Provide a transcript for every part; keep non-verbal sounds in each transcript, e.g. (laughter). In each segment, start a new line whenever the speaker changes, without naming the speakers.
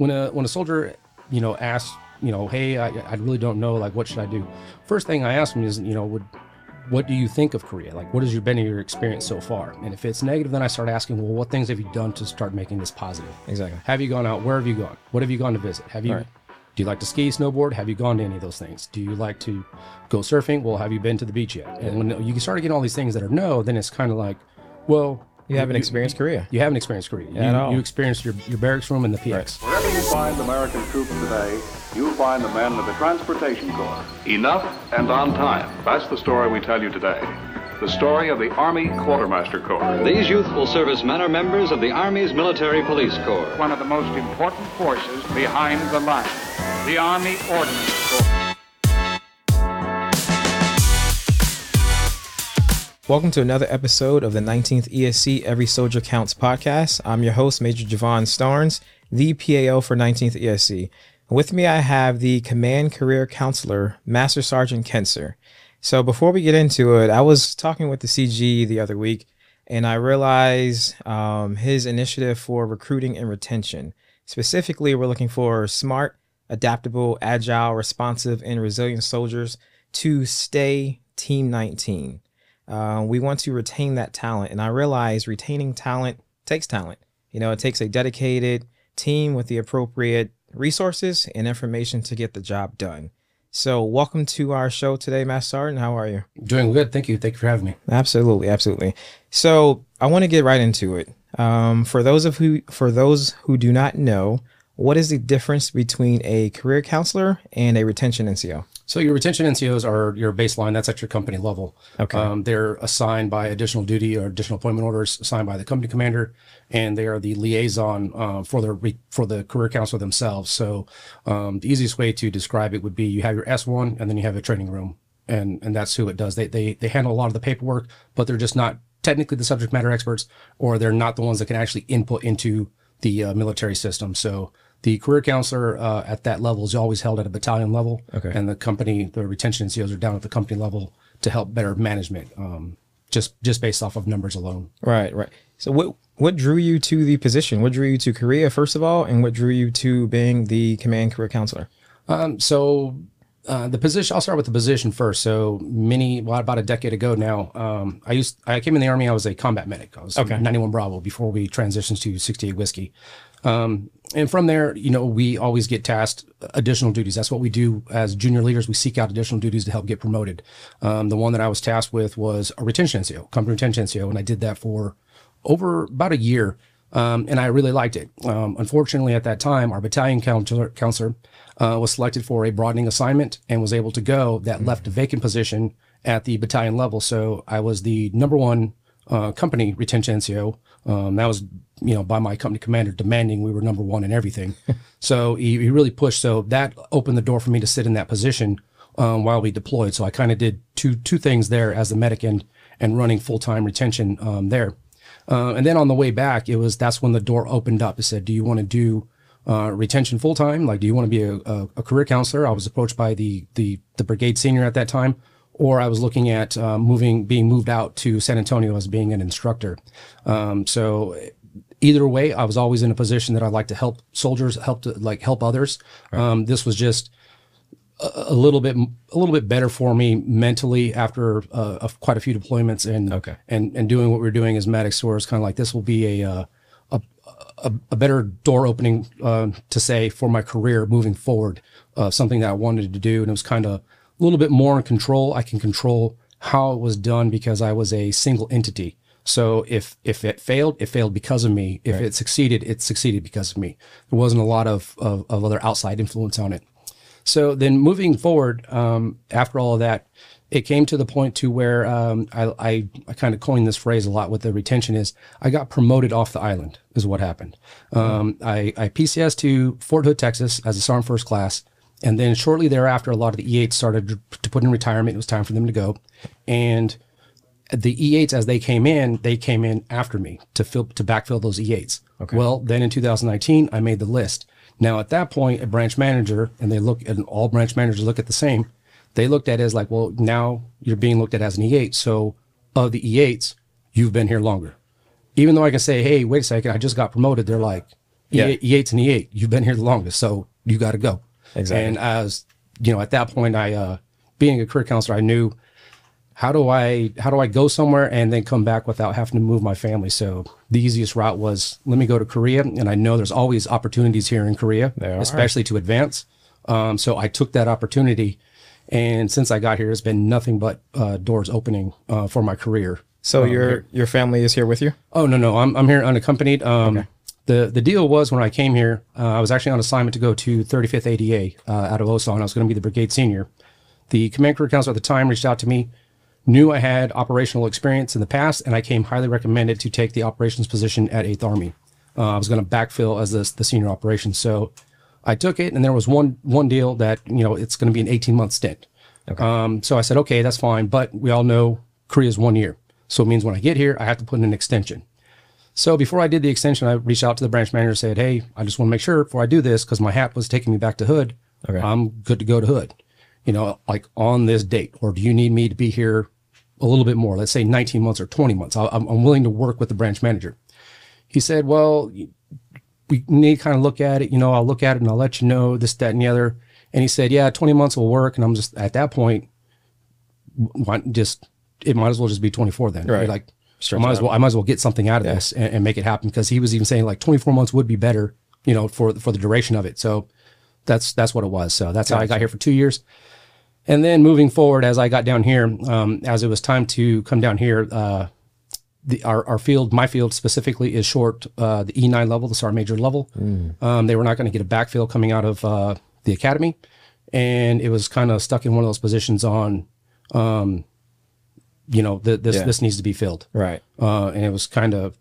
when a when a soldier, you know, asks, you know, hey, I, I really don't know, like, what should I do? First thing I ask them is, you know, would what do you think of Korea? Like, what has your been your experience so far? And if it's negative, then I start asking, well, what things have you done to start making this positive?
Exactly.
Have you gone out? Where have you gone? What have you gone to visit? Have you?
Right.
Do you like to ski, snowboard? Have you gone to any of those things? Do you like to go surfing? Well, have you been to the beach yet? And when you start getting all these things that are no, then it's kind of like, well,
You haven't experienced Korea.
You haven't experienced Korea. You,
At all.
you experienced your, your barracks room and the PX.
Wherever you find American troops today, you'll find the men of the Transportation Corps. Enough and on time. That's the story we tell you today. The story of the Army Quartermaster Corps.
These youthful servicemen are members of the Army's Military Police Corps.
one of the most important forces behind the line, the Army Ordnance Corps.
Welcome to another episode of the 19th ESC Every Soldier Counts podcast. I'm your host, Major Javon Starnes, the PAO for 19th ESC. With me, I have the Command Career Counselor, Master Sergeant Kenser. So before we get into it, I was talking with the CG the other week, and I realized um, his initiative for recruiting and retention. Specifically, we're looking for smart, adaptable, agile, responsive, and resilient soldiers to stay Team 19. Uh, we want to retain that talent. And I realize retaining talent takes talent. You know, it takes a dedicated team with the appropriate resources and information to get the job done. So, welcome to our show today, Master Sergeant. How are you?
Doing good. Thank you. Thank you for having me.
Absolutely, absolutely. So, I want to get right into it. Um, for those of who, for those who do not know, what is the difference between a career counselor and a retention NCO?
So your retention NCOs are your baseline. That's at your company level.
Okay.
Um, they're assigned by additional duty or additional appointment orders assigned by the company commander, and they are the liaison uh, for the re- for the career counselor themselves. So um, the easiest way to describe it would be you have your S1, and then you have a training room, and and that's who it does. They they they handle a lot of the paperwork, but they're just not technically the subject matter experts, or they're not the ones that can actually input into the uh, military system. So the career counselor uh, at that level is always held at a battalion level,
Okay.
and the company, the retention NCOs are down at the company level to help better management, um, just just based off of numbers alone.
Right, right. So what what drew you to the position? What drew you to Korea first of all, and what drew you to being the command career counselor?
Um, so uh, the position, I'll start with the position first. So many, well, about a decade ago now, um, I used, I came in the army. I was a combat medic. I was
Okay.
91 Bravo before we transitioned to 68 Whiskey. Um, and from there, you know, we always get tasked additional duties. That's what we do as junior leaders. We seek out additional duties to help get promoted. Um, the one that I was tasked with was a retention NCO, company retention NCO, and I did that for over about a year. Um, and I really liked it. Um, unfortunately, at that time, our battalion counselor, counselor uh, was selected for a broadening assignment and was able to go. That left a vacant position at the battalion level. So I was the number one uh, company retention NCO. Um, that was, you know, by my company commander demanding we were number one in everything. (laughs) so he, he really pushed. So that opened the door for me to sit in that position um, while we deployed. So I kind of did two two things there as the medic and and running full time retention um, there. Uh, and then on the way back, it was that's when the door opened up. It said, "Do you want to do uh, retention full time? Like, do you want to be a, a, a career counselor?" I was approached by the the the brigade senior at that time, or I was looking at uh, moving, being moved out to San Antonio as being an instructor. Um, so either way, I was always in a position that I like to help soldiers, help to like help others. Um, this was just a little bit a little bit better for me mentally after uh, of quite a few deployments and
Okay.
and and doing what we're doing as medics. Where it's kind of like this will be a uh, a, a a better door opening uh, to say for my career moving forward. Uh, something that I wanted to do, and it was kind of a little bit more in control. I can control how it was done because I was a single entity. So if if it failed, it failed because of me. If it succeeded, it succeeded because of me. There wasn't a lot of, of, of other outside influence on it. So then moving forward, um, after all of that, it came to the point to where um, I, I, I kind of coined this phrase a lot with the retention is I got promoted off the island is what happened. Um, I, I PCS to Fort Hood, Texas as a Sergeant First Class. And then shortly thereafter, a lot of the E8s started to put in retirement. It was time for them to go. And the E8s as they came in, they came in after me to fill to backfill those E8s. Okay. Well, then in 2019, I made the list. Now at that point, a branch manager and they look and all branch managers look at the same. They looked at it as like, well, now you're being looked at as an E8. So of the E8s, you've been here longer. Even though I can say, hey, wait a second, I just got promoted. They're like,
Yeah.
E- E8's and E8. You've been here the longest, so you got to go.
Exactly.
And as you know, at that point, I, uh, being a career counselor, I knew how do I how do I go somewhere and then come back without having to move my family. So the easiest route was let me go to Korea, and I know there's always opportunities here in Korea,
There are.
especially to advance. Um, so I took that opportunity, and since I got here, it's been nothing but uh, doors opening uh, for my career.
So
um,
your
here.
your family is here with you?
Oh no no I'm I'm here unaccompanied. Um, the the deal was when I came here, uh, I was actually on assignment to go to 35th ADA uh, out of Osan. I was going to be the brigade senior. The command career counselor at the time reached out to me, knew I had operational experience in the past, and I came highly recommended to take the operations position at 8th Army. Uh, I was going to backfill as the, the senior operations, so I took it, and there was one one deal that you know it's going to be an 18 month stint. Um, so I said, okay, that's fine, but we all know Korea's one year, so it means when I get here, I have to put in an extension. So before I did the extension, I reached out to the branch manager and said, Hey, I just want to make sure before I do this, because my hat was taking me back to Hood,
Okay.
I'm good to go to Hood, you know, like on this date, or do you need me to be here a little bit more? Let's say 19 months or 20 months. I'm, I'm willing to work with the branch manager. He said, Well, we need to kind of look at it. You know, I'll look at it and I'll let you know this, that, and the other. And he said, Yeah, 20 months will work. And I'm just at that point, just it might as well just be 24 then.
Right.
Like I might as well I might as well get something out of this and, and make it happen because he was even saying like 24 months would be better, you know, for for the duration of it. So that's that's what it was. So that's how I got here for two years. And then moving forward, as I got down here, um, as it was time to come down here, uh, the our, our field, my field specifically, is short uh, the E9 level, the sergeant major level. Um, they were not going to get a backfill coming out of uh, the academy, and it was kind of stuck in one of those positions on, um, you know, th- this
Yeah.
this needs to be filled,
Right.
uh, and it was kind of,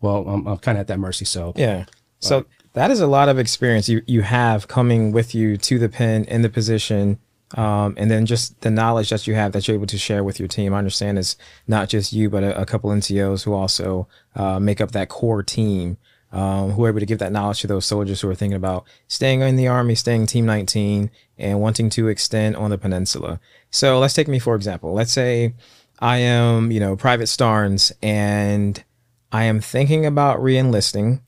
well, I'm, I'm kind of at that mercy. So
Yeah. So that is a lot of experience you you have coming with you to the pen in the position. Um, and then just the knowledge that you have that you're able to share with your team. I understand it's not just you, but a, a couple NCOs who also uh, make up that core team, um, who are able to give that knowledge to those soldiers who are thinking about staying in the Army, staying Team 19, and wanting to extend on the peninsula. So let's take me for example. Let's say I am, you know, Private Starnes, and I am thinking about re-enlisting.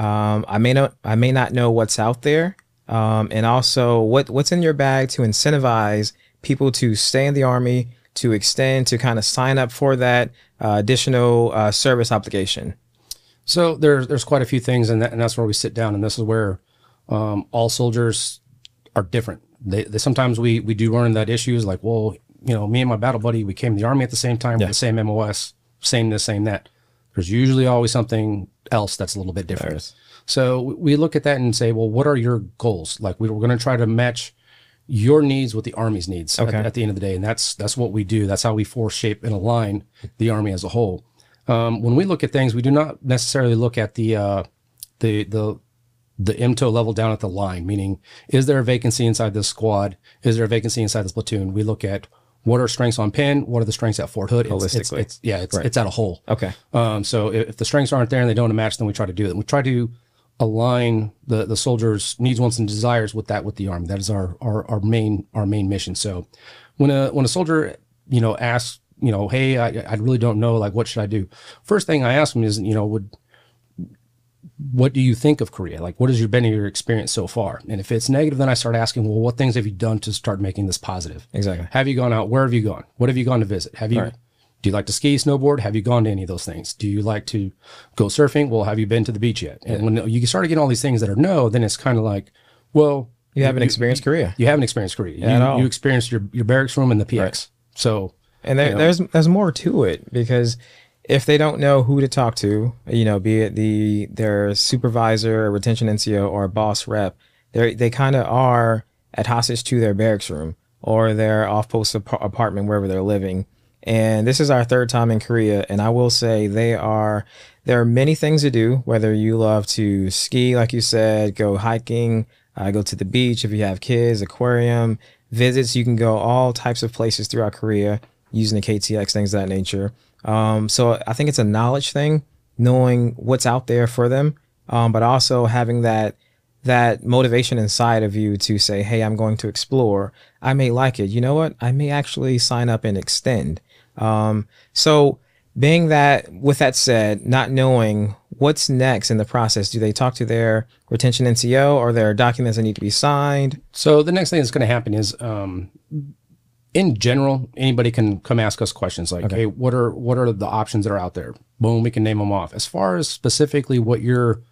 Um, I may not I may not know what's out there, um, and also what what's in your bag to incentivize people to stay in the army, to extend, to kind of sign up for that uh, additional uh, service obligation.
So there's there's quite a few things, and, that, and that's where we sit down, and this is where um, all soldiers are different. They, they sometimes we we do run into that issues like, well, you know, me and my battle buddy, we came to the army at the same time, with the same MOS, same this, same that. There's usually always something else that's a little bit different. So we look at that and say, well, what are your goals? Like we we're going to try to match your needs with the army's needs at- at, the end of the day, and that's that's what we do. That's how we force shape and align the army as a whole. Um, when we look at things, we do not necessarily look at the uh, the the the MTO level down at the line, meaning is there a vacancy inside this squad? Is there a vacancy inside this platoon? We look at what are strengths on Penn, what are the strengths at Fort Hood? It's, it's,
Holistically.
it's yeah, it's it's at a whole.
Okay.
Um, so if, if the strengths aren't there and they don't match, then we try to do it. We try to align the the soldiers' needs, wants, and desires with that with the army. That is our our, our main our main mission. So when a when a soldier you know asks you know hey I, I really don't know like what should I do? First thing I ask them is you know would what do you think of Korea? Like, what has your been your experience so far? And if it's negative, then I start asking, well, what things have you done to start making this positive?
Exactly.
Have you gone out? Where have you gone? What have you gone to visit? Have you?
Right.
Do you like to ski, snowboard? Have you gone to any of those things? Do you like to go surfing? Well, have you been to the beach yet? And when you start getting all these things that are no, then it's kind of like, well,
You haven't experienced Korea.
You haven't experienced Korea. You,
At all.
you experienced your, your barracks room and the PX.
Right.
So
And there, there's there's more to it because if they don't know who to talk to, you know, be it the their supervisor, retention NCO, or boss rep, they they kind of are at hostage to their barracks room or their off post ap- apartment wherever they're living. And this is our third time in Korea, and I will say they are. There are many things to do. Whether you love to ski, like you said, go hiking, uh, go to the beach if you have kids, aquarium visits. You can go all types of places throughout Korea using the KTX, things of that nature. Um, so I think it's a knowledge thing, knowing what's out there for them, um, but also having that that motivation inside of you to say, "Hey, I'm going to explore. I may like it. You know what? I may actually sign up and extend." Um, so being that, with that said, not knowing what's next in the process? Do they talk to their retention NCO? Or there documents that need to be signed?
So the next thing that's going to happen is, um, in general, anybody can come ask us questions like, "Hey, what are what are the options that are out there?" Boom, we can name them off. As far as specifically what you're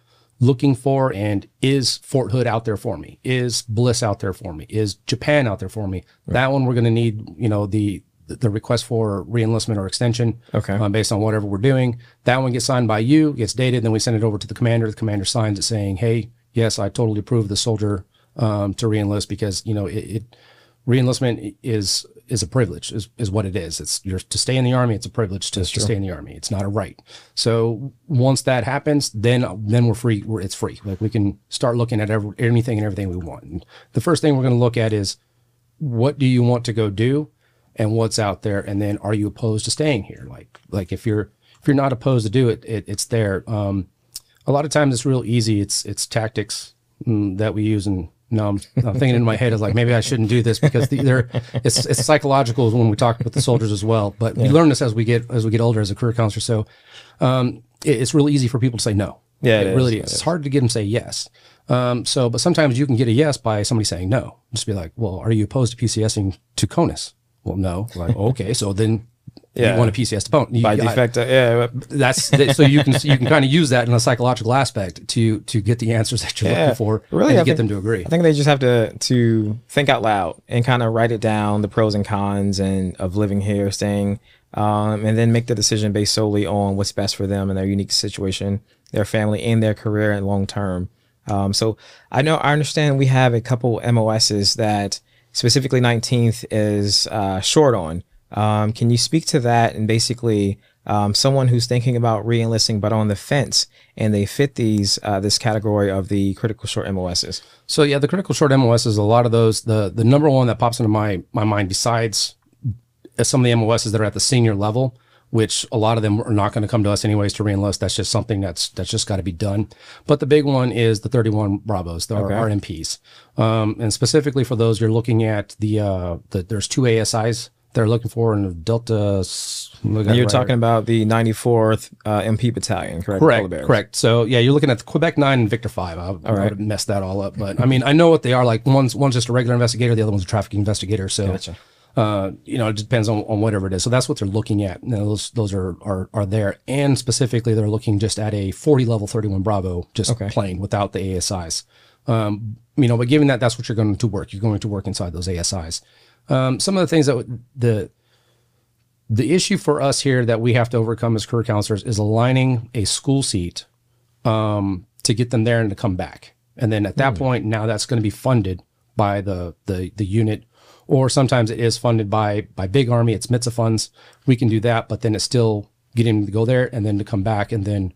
looking for, and is Fort Hood out there for me? Is Bliss out there for me? Is Japan out there for me? That one we're going to need, you know, the the request for reenlistment or extension,
Okay.
um, based on whatever we're doing. That one gets signed by you, gets dated, then we send it over to the commander. The commander signs it saying, "Hey, yes, I totally approve the soldier um, to reenlist because you know it, it reenlistment is is a privilege is, is what it is. It's you're to stay in the army it's a privilege to, to stay in the army. It's not a right. So once that happens then then we're free we're, it's free. Like we can start looking at every, anything and everything we want. And the first thing we're going to look at is what do you want to go do and what's out there? And then are you opposed to staying here? Like like if you're if you're not opposed to do it, it it's there. Um a lot of times it's real easy. It's it's tactics mm, that we use and no I'm, I'm thinking in my head is like maybe i shouldn't do this because the, they're it's it's psychological when we talk with the soldiers as well but we learn this as we get as we get older as a career counselor. So um it, it's really easy for people to say no.
Yeah,
it,
it
really
is.
is. It's hard to get them to say yes. Um so but sometimes you can get a yes by somebody saying no. Just be like well are you opposed to pcsing to conus well no. Like okay so then
Yeah.
you want to pcs to bone You-
By defect, uh, yeah.
that's so you can you can kind of use that in a psychological aspect to to get the answers that you're
Yeah,
looking for
really,
and get
think-
them to agree.
I think they just have to to think out loud and kind of write it down, the pros and cons, and of living here, staying, um, and then make the decision based solely on what's best for them and their unique situation, their family, and their career and long term. Um, so I know I understand we have a couple MOSs that specifically 19th is uh, short on. Um, can you speak to that and basically um, someone who's thinking about re-enlisting but on the fence and they fit these uh, this category of the critical short MOSs?
So yeah, the critical short MOSs, is a lot of those. The the number one that pops into my my mind besides uh, some of the MOSs that are at the senior level, which a lot of them are not going to come to us anyways to reenlist. That's just something that's that's just got to be done. But the big one is the 31 Bravos, the
Okay.
RMPs, um, and specifically for those, you're looking at the uh, the there's two ASIs they're looking for in the Delta. s- look at
And
it
you're
right
talking
here.
about the 94th uh, MP Battalion, correct?
Correct, correct. So yeah, you're looking at the Quebec Nine and Victor Five. I, I would have messed that all up, but I mean, I know what they are. Like one's one's just a regular investigator, the other one's a trafficking investigator. So,
Gotcha.
uh, you know, it depends on, on whatever it is. So that's what they're looking at. You know, those those are, are are there, and specifically, they're looking just at a 40 level 31 Bravo, just
Okay.
plain without the ASIs. Um, you know, but given that that's what you're going to work, you're going to work inside those ASIs. Um, some of the things that would- the the issue for us here that we have to overcome as career counselors is aligning a school seat um, to get them there and to come back. And then at that point, now that's going to be funded by the, the the unit, or sometimes it is funded by by Big Army. It's MITSA funds. We can do that, but then it's still getting to go there and then to come back. And then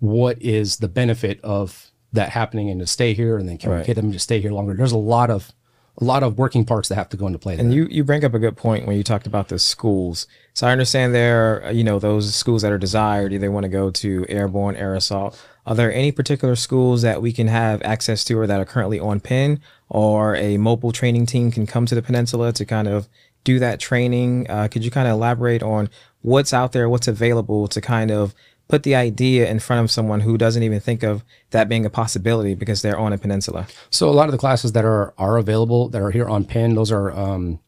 what is the benefit of that happening and to stay here? And then can we get them to stay here longer? There's a lot of a lot of working parts that have to go into play.
And
there.
you, you bring up a good point when you talked about the schools. So I understand there, are, you know, those schools that are desired, they want to go to airborne, air assault. Are there any particular schools that we can have access to or that are currently on PIN or a mobile training team can come to the peninsula to kind of do that training? Uh, could you kind of elaborate on what's out there, what's available to kind of put the idea in front of someone who doesn't even think of that being a possibility because they're on a peninsula?
So a lot of the classes that are are available that are here on Penn, those are um,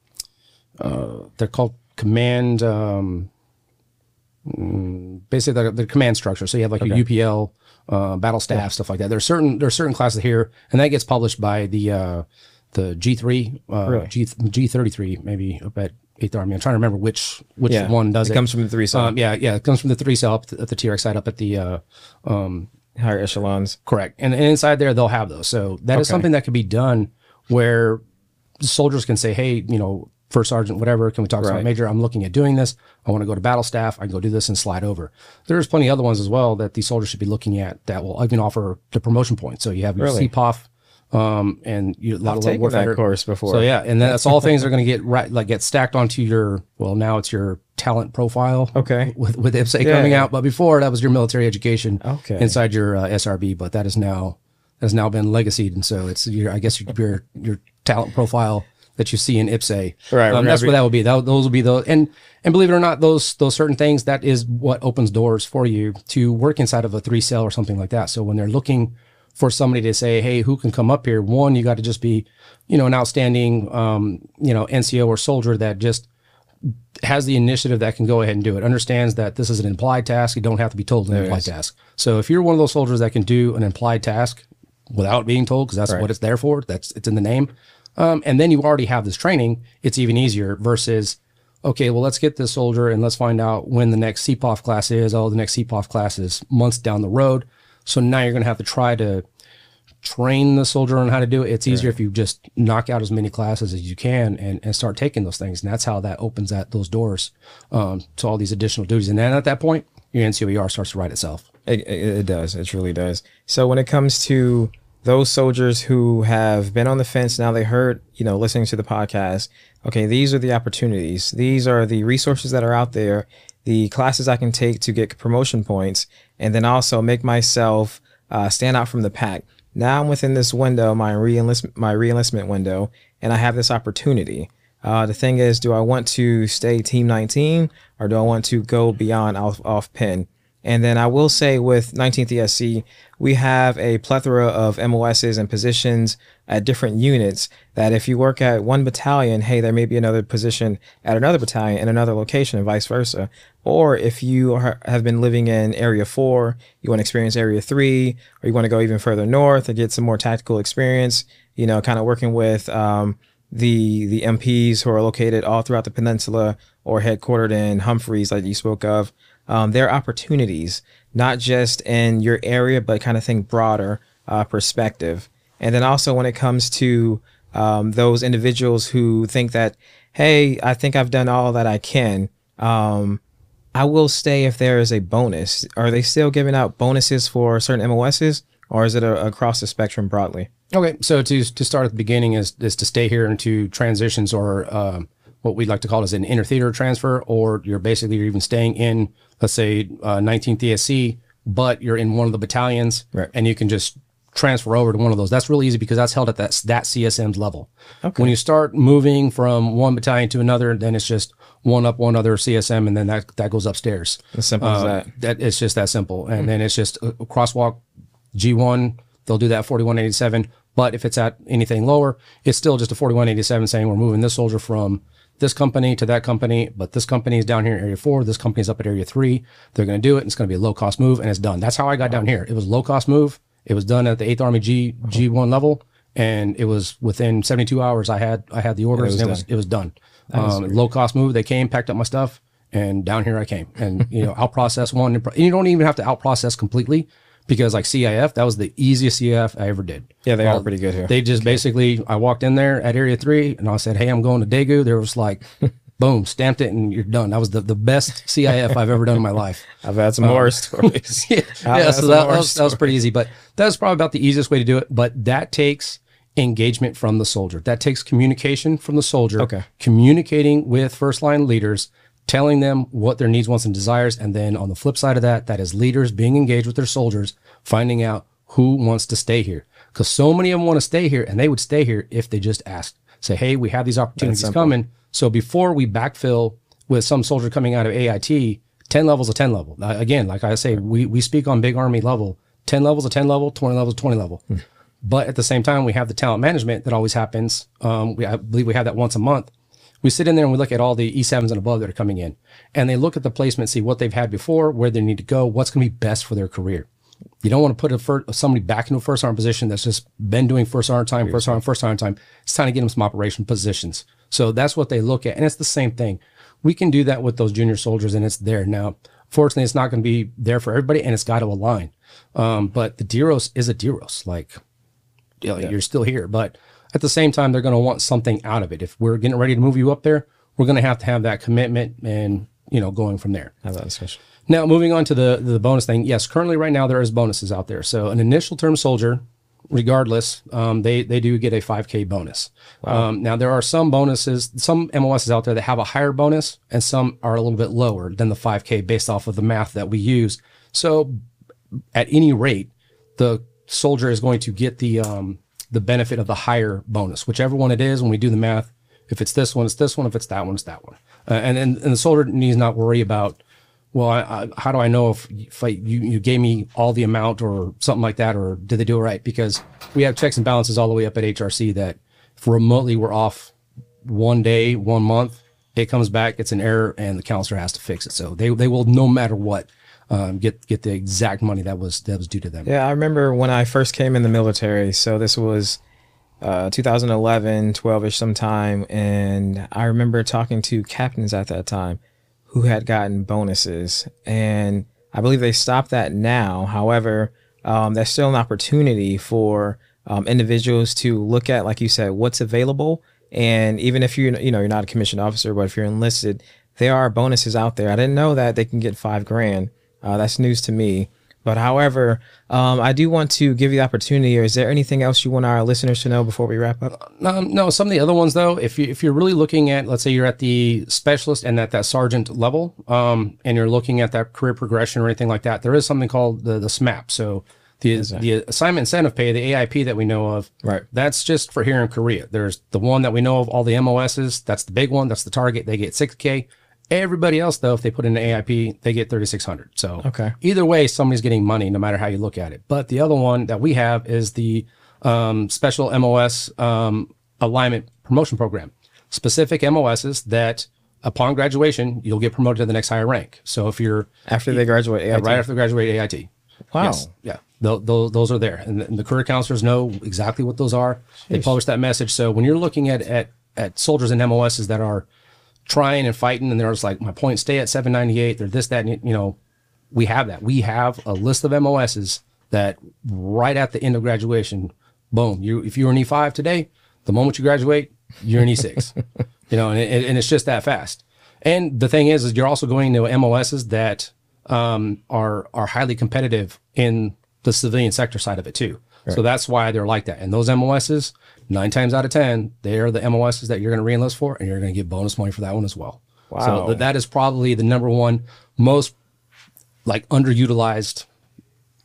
uh, they're called command. Um, mm, basically, they're, they're command structure. So you have like a UPL, uh, battle staff, stuff like that. There's certain there's certain classes here, and that gets published by the uh, the G three, uh,
Really?
G G thirty three, maybe up at Eighth Army. I'm trying to remember which which
Yeah,
one does
it
it.
comes from the three cell.
Um, yeah, yeah, it comes from the three cell up at the TRX side up at the uh,
Higher echelons.
Correct. And, and inside there, they'll have those. So that is
Okay.
something that could be done where soldiers can say, hey, you know, first sergeant, whatever, can we talk to my major? I'm looking at doing this. I want to go to battle staff. I can go do this and slide over. There's plenty of other ones as well that these soldiers should be looking at that will even offer the promotion points. So you have your
Really?
CPOF, um, and you, a lot of
taken
level
that course before.
So yeah, and that's all (laughs) things are going to get right, like get stacked onto your. Well, now it's your talent profile.
Okay.
With with IPPS-A
Yeah,
coming
yeah.
out, but before that was your military education.
Okay.
Inside your uh, SRB, but that is now has now been legacied, and so it's your I guess your your, your talent profile that you see in IPPS-A.
Right,
Um, that's what that would be. That, those will be the and and believe it or not, those those certain things that is what opens doors for you to work inside of a three cell or something like that. So when they're looking for somebody to say, hey, who can come up here? One, you got to just be, you know, an outstanding, um, you know, NCO or soldier that just has the initiative that can go ahead and do it. Understands that this is an implied task. You don't have to be told an implied
is.
task. So if you're one of those soldiers that can do an implied task without being told, because that's what it's there for, that's it's in the name. Um, and then you already have this training. It's even easier versus, okay, well, let's get this soldier and let's find out when the next CPOF class is. Oh, the next CPOF class is months down the road. So now you're going to have to try to train the soldier on how to do it. It's easier if you just knock out as many classes as you can and, and start taking those things. And that's how that opens that those doors um, to all these additional duties. And then at that point, your NCOER starts to write itself.
It, it, it does. It truly does. So when it comes to those soldiers who have been on the fence, now they heard, you know, listening to the podcast, okay, these are the opportunities. These are the resources that are out there, the classes I can take to get promotion points, and then also make myself uh, stand out from the pack. Now I'm within this window, my reenlist, my reenlistment window, and I have this opportunity. Uh, the thing is, do I want to stay Team 19 or do I want to go beyond off, off pin? And then I will say with 19th ESC, we have a plethora of MOSs and positions at different units that if you work at one battalion, hey, there may be another position at another battalion in another location and vice versa. Or if you are, have been living in area four, you want to experience area three, or you want to go even further north and get some more tactical experience, you know, kind of working with, um, the the MPs who are located all throughout the peninsula or headquartered in Humphreys, like you spoke of. Um, there are opportunities, not just in your area, but kind of think broader uh, perspective. And then also when it comes to um, those individuals who think that, hey, I think I've done all that I can. Um, I will stay if there is a bonus. Are they still giving out bonuses for certain MOSs, or is it a, across the spectrum broadly?
Okay, so to to start at the beginning is is to stay here into transitions or um, what we'd like to call as an inter theater transfer, or you're basically you're even staying in let's say uh, 19th ESC, but you're in one of the battalions,
Right.
and you can just transfer over to one of those. That's really easy because that's held at that that CSM's level. Okay. When you start moving from one battalion to another, then it's just one up one other CSM, and then that that goes upstairs.
As simple as
Uh,
that.
That it's just that simple, and then it's just a, a crosswalk G1. They'll do that 4187. But if it's at anything lower, it's still just a 4187 saying we're moving this soldier from this company to that company, but this company is down here in area four. This company's up at area three. They're going to do it. And it's going to be a low cost move, and it's done. That's how I got down here. It was low cost move. It was done at the Eighth Army G G1 level, and it was within 72 hours. I had I had the orders, and it was it was done. Um, low cost move. They came, packed up my stuff, and down here I came. And you know, (laughs) out process one. And you don't even have to out process completely because like CIF, that was the easiest CIF I ever did.
Yeah, they are um, pretty good here.
They just basically, I walked in there at Area Three, and I said, "Hey, I'm going to Daegu." There was like, (laughs) boom, stamped it, and you're done. That was the, the best CIF I've ever done in my life. (laughs)
I've had some horror um, (laughs) stories.
yeah, yeah, so that, that was, that was pretty easy, but that was probably about the easiest way to do it. But that takes engagement from the soldier. That takes communication from the soldier.
Okay.
Communicating with first line leaders, telling them what their needs, wants, and desires. And then on the flip side of that, that is leaders being engaged with their soldiers, finding out who wants to stay here. Because so many of them want to stay here and they would stay here if they just asked. Say, hey, we have these opportunities coming. So before we backfill with some soldier coming out of AIT, 10 levels of 10 level. Again, like I say, we, we speak on big army level, 10 levels of 10 level, 20 levels of 20 level. But at the same time, we have the talent management that always happens. Um, we, I believe we have that once a month. We sit in there and we look at all the E7s and above that are coming in. And they look at the placement, see what they've had before, where they need to go, what's going to be best for their career. You don't want to put somebody back into a first arm position that's just been doing first arm time, first arm, first arm time. It's time to get them some operation positions. So that's what they look at. And it's the same thing. We can do that with those junior soldiers and it's there. Now, fortunately, it's not going to be there for everybody and it's got to align. Um, but the Deros is a Deros. Like, you know, you're still here. But at the same time, they're going to want something out of it. If we're getting ready to move you up there, we're going to have to have that commitment and, you know, going from there.
Have that discussion.
Now, moving on to the the bonus thing. Yes, currently right now there is bonuses out there. So an initial term soldier, regardless, um, they they do get a 5K bonus. Um, now there are some bonuses, some MOSs out there that have a higher bonus, and some are a little bit lower than the 5K based off of the math that we use. So at any rate, the soldier is going to get the um, the benefit of the higher bonus, whichever one it is. When we do the math, If it's this one, it's this one. If it's that one, it's that one. Uh, and, and and the soldier needs not worry about. Well, I, I, how do I know if, if I, you you gave me all the amount or something like that, or did they do it right? Because we have checks and balances all the way up at HRC that if remotely we're off one day, one month, it comes back, it's an error, and the counselor has to fix it. So they they will no matter what um, get get the exact money that was that was due to them.
Yeah, I remember when I first came in the military. So this was uh, 2011, 12 ish sometime. And I remember talking to captains at that time who had gotten bonuses. And I believe they stopped that now. However, um, there's still an opportunity for um, individuals to look at, like you said, what's available. And even if you're, you know, you're not a commissioned officer, but if you're enlisted, there are bonuses out there. I didn't know that they can get five grand. Uh, that's news to me. But however, um, I do want to give you the opportunity. Or is there anything else you want our listeners to know before we wrap up?
Um, no, some of the other ones though, if you if you're really looking at, let's say you're at the specialist and at that sergeant level, um, and you're looking at that career progression or anything like that, there is something called the the SMAP. So the the assignment incentive pay, the AIP that we know of,
Right.
That's just for here in Korea. There's the one that we know of, all the MOSs. That's the big one. That's the target. They get 6K. Everybody else, though, if they put in an AIP, they get 3,600. So
Okay.
either way, somebody's getting money, no matter how you look at it. But the other one that we have is the um, special MOS um, alignment promotion program. Specific MOSs that upon graduation, you'll get promoted to the next higher rank. So if you're
After they graduate, AIT.
right after they graduate AIT.
Wow.
Yes. Yeah. Tho- tho- those are there. And the, and the career counselors know exactly what those are. They publish that message. So when you're looking at, at, at soldiers and MOSs that are trying and fighting and they're just like, my points stay at 798, they're this, that, and, you know, we have that. We have a list of MOSs that right at the end of graduation, boom, you, if you're an E5 today, the moment you graduate, you're an E6, (laughs) you know, and, it, and it's just that fast. And the thing is, is you're also going to MOSs that um, are are highly competitive in the civilian sector side of it too. So that's why they're like that. And those MOSs, nine times out of ten, they are the MOSs that you're going to reenlist for, and you're going to get bonus money for that one as well.
Wow.
So th- that is probably the number one most like underutilized.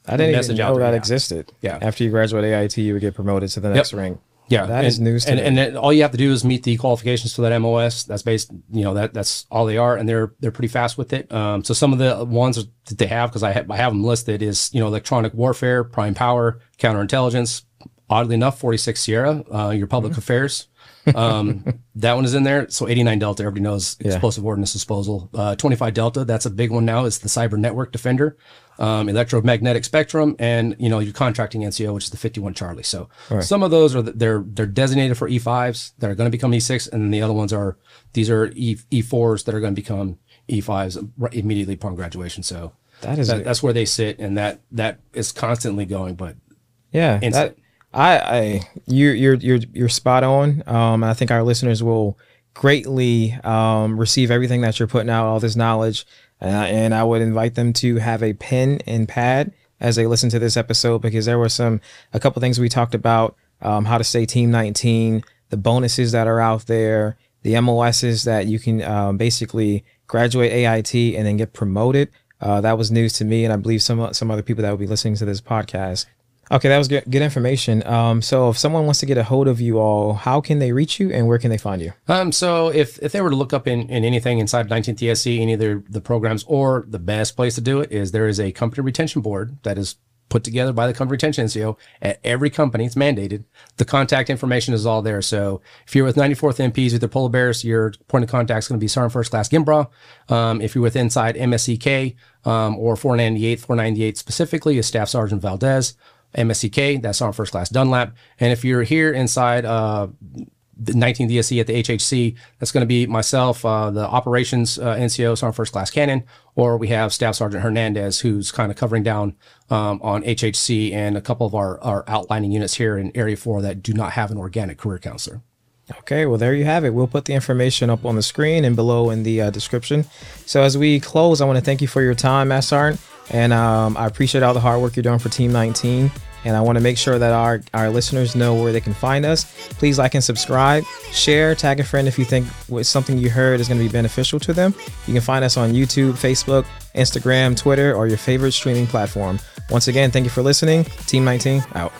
I didn't even know that existed.
Yeah.
After you graduate AIT, you would get promoted to the next rank.
Yeah,
That
and,
is news to
And,
me.
and then all you have to do is meet the qualifications for that MOS. That's based, you know, that that's all they are, and they're they're pretty fast with it. Um, so some of the ones that they have, because I have I have them listed, is you know electronic warfare, prime power, counterintelligence. Oddly enough, 46 Sierra, uh, your public
Mm-hmm.
affairs. Um, (laughs) that one is in there. So 89 Delta, everybody knows explosive ordnance disposal. Uh, 25 Delta, that's a big one now. Is the cyber network defender, um, electromagnetic spectrum, and you know your contracting NCO, which is the 51 Charlie. So some of those are the, they're they're designated for E5s that are going to become E6, and then the other ones are these are E E4s that are going to become E5s immediately upon graduation. So
That is
that, that's where they sit, and that that is constantly going. But
Yeah,
Instant.
that I, I you you're you're you're spot on. Um, I think our listeners will greatly um, receive everything that you're putting out, all this knowledge, uh, and I would invite them to have a pen and pad as they listen to this episode because there were some a couple things we talked about, um, how to stay Team 19, the bonuses that are out there, the MOSs that you can um, basically graduate AIT and then get promoted. Uh, that was news to me, and I believe some some other people that will be listening to this podcast. Okay, that was good, good information. Um, so if someone wants to get a hold of you all, how can they reach you and where can they find you?
Um, so if, if they were to look up in, in anything inside 19th ESC, any of the, the programs, or the best place to do it is there is a company retention board that is put together by the company retention NCO at every company. It's mandated. The contact information is all there. So if you're with 94th MPs with the Polar Bears, your point of contact is going to be Sergeant First Class Gimbra. Um, if you're with inside MSCK um, or 498, 498 specifically, is Staff Sergeant Valdez. MSCK, that's our First Class Dunlap. And if you're here inside uh, the 19th ESC at the HHC. That's going to be myself, uh, the operations uh, NCO, Sergeant First Class Cannon, or we have Staff Sergeant Hernandez, who's kind of covering down um, on HHC and a couple of our, our outlining units here in Area 4 that do not have an organic career counselor.
Okay, well, there you have it. We'll put the information up on the screen and below in the uh, description. So, as we close, I want to thank you for your time, Matt Sergeant. And um, I appreciate all the hard work you're doing for Team 19. And I want to make sure that our, our listeners know where they can find us. Please like and subscribe, share, tag a friend if you think something you heard is going to be beneficial to them. You can find us on YouTube, Facebook, Instagram, Twitter, or your favorite streaming platform. Once again, thank you for listening. Team 19 out.